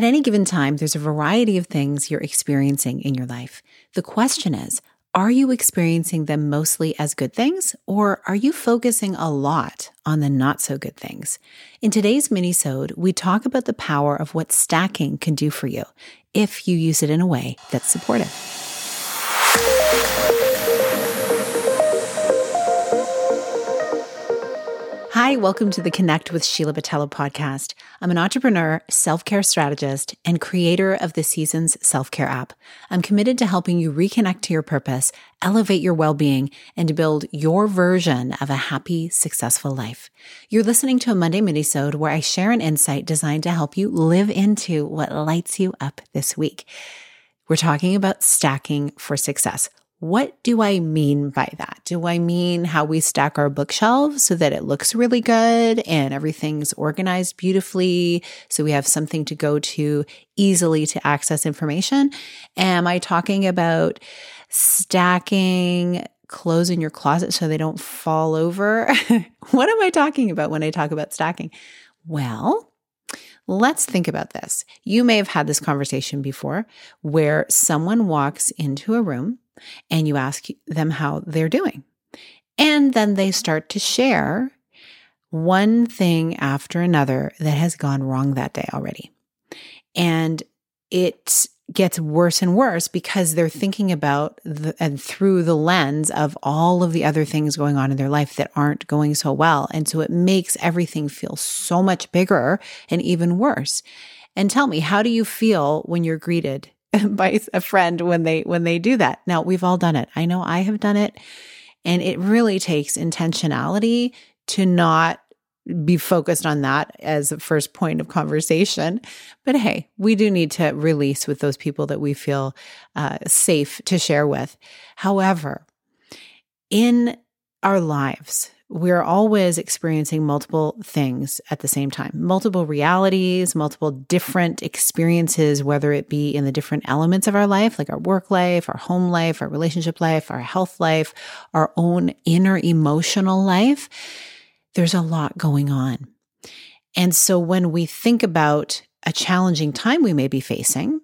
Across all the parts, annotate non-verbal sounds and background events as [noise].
At any given time, there's a variety of things you're experiencing in your life. The question is, are you experiencing them mostly as good things, or are you focusing a lot on the not so good things? In today's minisode, we talk about the power of what stacking can do for you if you use it in a way that's supportive. Hi, welcome to the Connect with Sheila Botelho podcast. I'm an entrepreneur, self care strategist, and creator of the Seasons self care app. I'm committed to helping you reconnect to your purpose, elevate your well being, and build your version of a happy, successful life. You're listening to a Monday Minisode where I share an insight designed to help you live into what lights you up this week. We're talking about stacking for success. What do I mean by that? Do I mean how we stack our bookshelves so that it looks really good and everything's organized beautifully so we have something to go to easily to access information? Am I talking about stacking clothes in your closet so they don't fall over? [laughs] what am I talking about when I talk about stacking? Well, Let's think about this. You may have had this conversation before where someone walks into a room and you ask them how they're doing. And then they start to share one thing after another that has gone wrong that day already. And it gets worse and worse because they're thinking about the, and through the lens of all of the other things going on in their life that aren't going so well. And so it makes everything feel so much bigger and even worse. And tell me, how do you feel when you're greeted [laughs] by a friend when they when they do that. Now, we've all done it. I know I have done it, and it really takes intentionality to not be focused on that as a first point of conversation. But hey, we do need to release with those people that we feel uh, safe to share with. However, in our lives, we're always experiencing multiple things at the same time, multiple realities, multiple different experiences, whether it be in the different elements of our life, like our work life, our home life, our relationship life, our health life, our own inner emotional life. There's a lot going on. And so when we think about a challenging time we may be facing,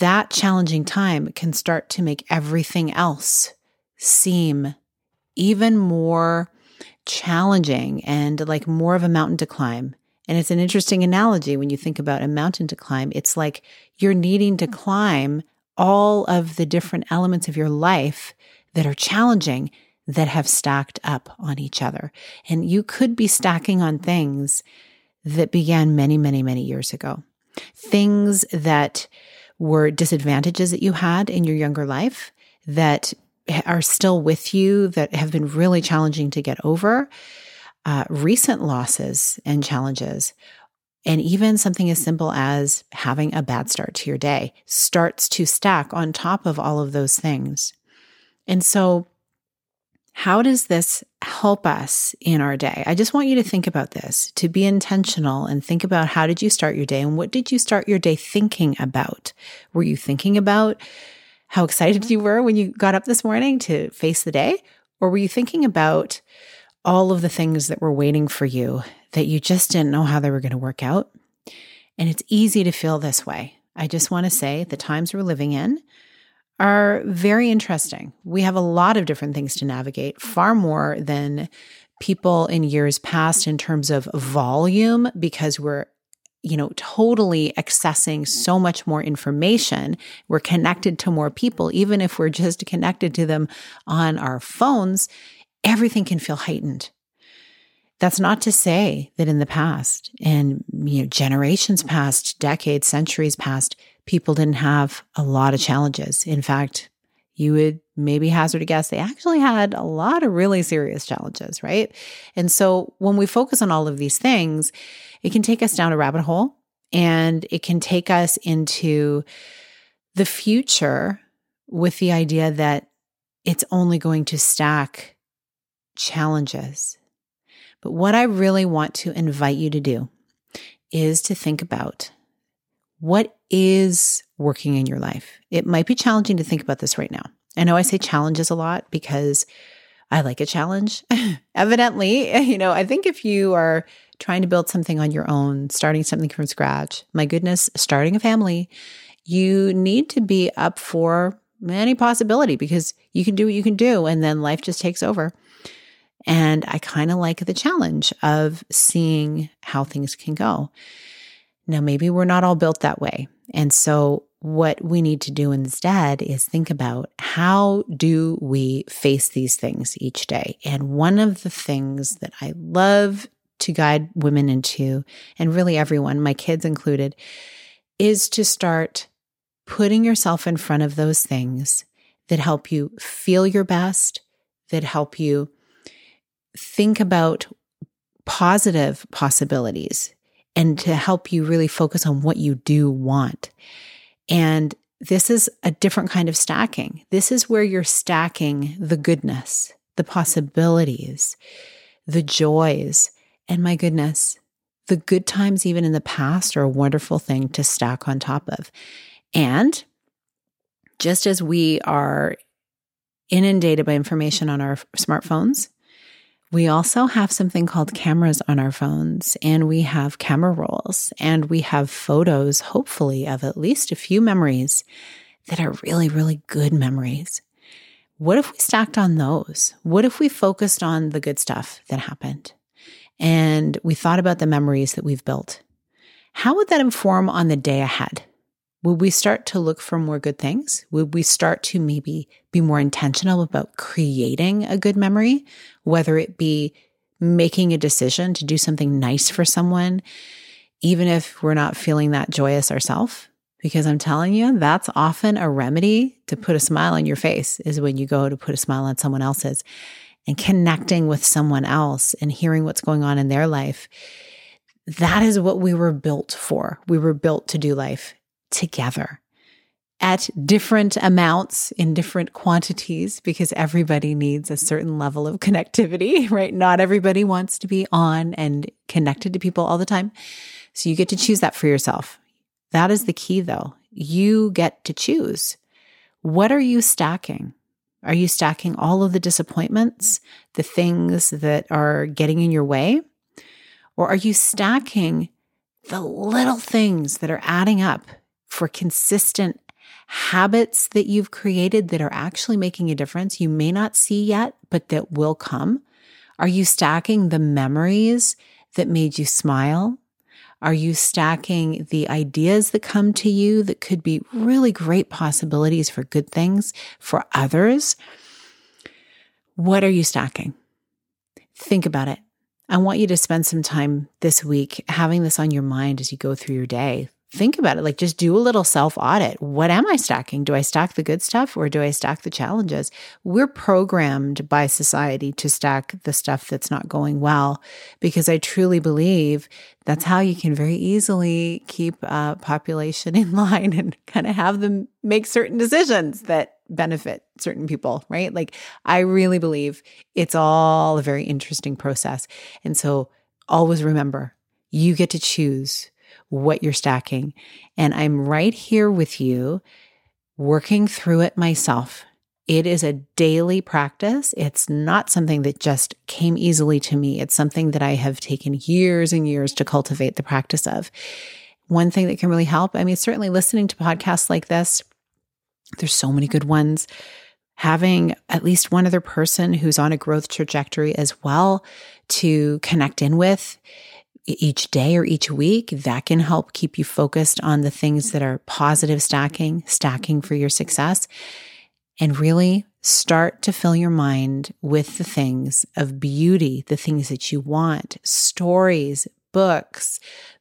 that challenging time can start to make everything else seem even more challenging and like more of a mountain to climb. And it's an interesting analogy when you think about a mountain to climb. It's like you're needing to climb all of the different elements of your life that are challenging that have stacked up on each other. And you could be stacking on things that began many, many, many years ago. Things that were disadvantages that you had in your younger life that are still with you that have been really challenging to get over, uh, recent losses and challenges, and even something as simple as having a bad start to your day starts to stack on top of all of those things. And so, how does this help us in our day? I just want you to think about this, to be intentional and think about how did you start your day and what did you start your day thinking about? Were you thinking about how excited mm-hmm. you were when you got up this morning to face the day? Or were you thinking about all of the things that were waiting for you that you just didn't know how they were going to work out? And it's easy to feel this way. I just want to mm-hmm. say the times we're living in are very interesting. We have a lot of different things to navigate, far more than people in years past in terms of volume, because we're you know, totally accessing so much more information. We're connected to more people, even if we're just connected to them on our phones, everything can feel heightened. That's not to say that in the past, and you know, generations past, decades, centuries past, people didn't have a lot of challenges. In fact, you would maybe hazard a guess they actually had a lot of really serious challenges, right? And so when we focus on all of these things, it can take us down a rabbit hole and it can take us into the future with the idea that it's only going to stack challenges. But what I really want to invite you to do is to think about what is working in your life. It might be challenging to think about this right now. I know I say challenges a lot because I like a challenge. [laughs] Evidently, [laughs] you know, I think if you are trying to build something on your own, starting something from scratch. My goodness, starting a family, you need to be up for any possibility because you can do what you can do and then life just takes over. And I kind of like the challenge of seeing how things can go. Now, maybe we're not all built that way. And so, what we need to do instead is think about how do we face these things each day? And one of the things that I love to guide women into, and really everyone, my kids included, is to start putting yourself in front of those things that help you feel your best, that help you think about positive possibilities and to help you really focus on what you do want. And this is a different kind of stacking. This is where you're stacking the goodness, the possibilities, the joys. And my goodness, the good times, even in the past, are a wonderful thing to stack on top of. And just as we are inundated by information on our smartphones, we also have something called cameras on our phones, and we have camera rolls, and we have photos, hopefully, of at least a few memories that are really, really good memories. What if we stacked on those? What if we focused on the good stuff that happened and we thought about the memories that we've built? How would that inform on the day ahead? Would we start to look for more good things? Would we start to maybe be more intentional about creating a good memory, whether it be making a decision to do something nice for someone, even if we're not feeling that joyous ourselves? Because I'm telling you, that's often a remedy to put a smile on your face, is when you go to put a smile on someone else's and connecting with someone else and hearing what's going on in their life. That is what we were built for. We were built to do life together at different amounts in different quantities because everybody needs a certain level of connectivity, [laughs] right? Not everybody wants to be on and connected to people all the time. So you get to choose that for yourself. That is the key though. You get to choose. What are you stacking? Are you stacking all of the disappointments, the things that are getting in your way? Or are you stacking the little things that are adding up for consistent habits that you've created that are actually making a difference you may not see yet, but that will come? Are you stacking the memories that made you smile? Are you stacking the ideas that come to you that could be really great possibilities for good things for others? What are you stacking? Think about it. I want you to spend some time this week having this on your mind as you go through your day think about it. Like just do a little self audit. What am I stacking? Do I stack the good stuff or do I stack the challenges? We're programmed by society to stack the stuff that's not going well because I truly believe that's how you can very easily keep a population in [laughs] line and kind of have them make certain decisions that benefit certain people, right? Like I really believe it's all a very interesting process. And so always remember, you get to choose what you're stacking. And I'm right here with you, working through it myself. It is a daily practice. It's not something that just came easily to me. It's something that I have taken years and years to cultivate the practice of. One thing that can really help, I mean, certainly listening to podcasts like this, there's so many good ones. Having at least one other person who's on a growth trajectory as well to connect in with each day or each week, that can help keep you focused on the things that are positive stacking, stacking for your success, and really start to fill your mind with the things of beauty, the things that you want, stories, books,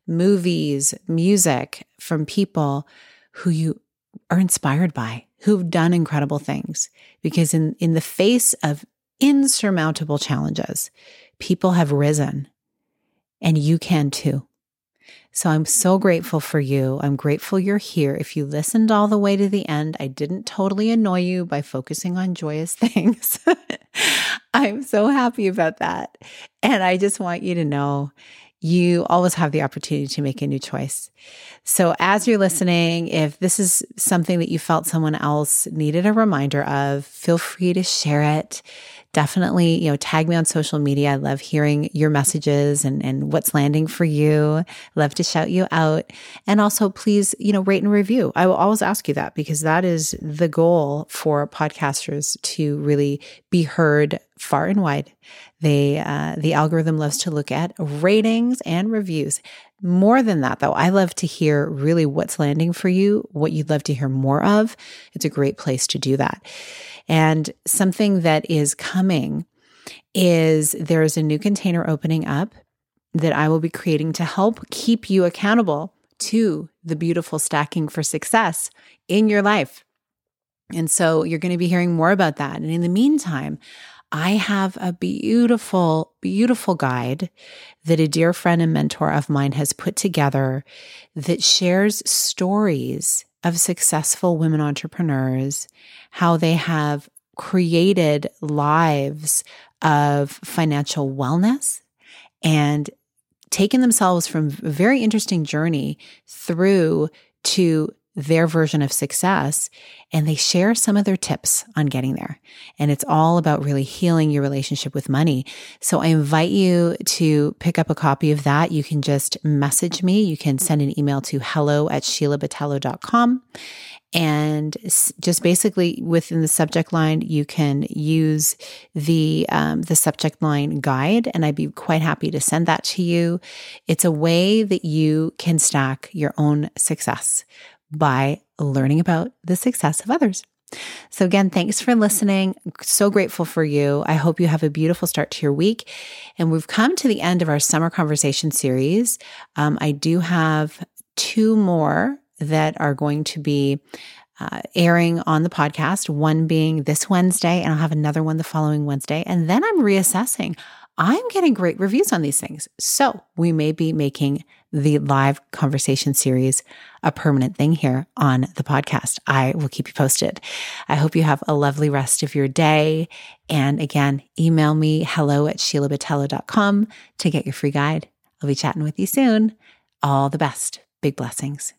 movies, music from people who you are inspired by, who've done incredible things. Because in, in the face of insurmountable challenges, people have risen and you can too. So I'm so mm-hmm. grateful for you. I'm grateful you're here. If you listened all the way to the end, I didn't totally annoy you by focusing on joyous [laughs] things. I'm so happy about that. And I just want you to know you always have the opportunity to make a new choice. So, as you're listening, if this is something that you felt someone else needed a reminder of, feel free to share it. Definitely, you know, tag me on social media. I love hearing your messages and, and what's landing for you. Love to shout you out. And also, please, you know, rate and review. I will always ask you that because that is the goal for podcasters to really be heard far and wide. They, uh, the algorithm loves to look at ratings and reviews. More than that, though, I love to hear really what's landing for you, what you'd love to hear more of. It's a great place to do that. And something that is coming is there's a new container opening up that I will be creating to help keep you accountable to the beautiful stacking for success in your life. And so you're going to be hearing more about that. And in the meantime, I have a beautiful, beautiful guide that a dear friend and mentor of mine has put together that shares stories of successful women entrepreneurs, how they have created lives of financial wellness and taken themselves from a very interesting journey through to their version of success and they share some of their tips on getting there. And it's all about really healing your relationship with money. So I invite you to pick up a copy of that. You can just message me. You can send an email to hello at sheilabotelho.com. And just basically within the subject line, you can use the um, the subject line guide, and I'd be quite happy to send that to you. It's a way that you can stack your own success by learning about the success of others. So, again, thanks for listening. So grateful for you. I hope you have a beautiful start to your week. And we've come to the end of our summer conversation series. Um, I do have two more that are going to be uh, airing on the podcast, one being this Wednesday, and I'll have another one the following Wednesday. And then I'm reassessing. I'm getting great reviews on these things. So we may be making the live conversation series a permanent thing here on the podcast. I will keep you posted. I hope you have a lovely rest of your day. And again, email me hello at sheilabotelho.com to get your free guide. I'll be chatting with you soon. All the best. Big blessings.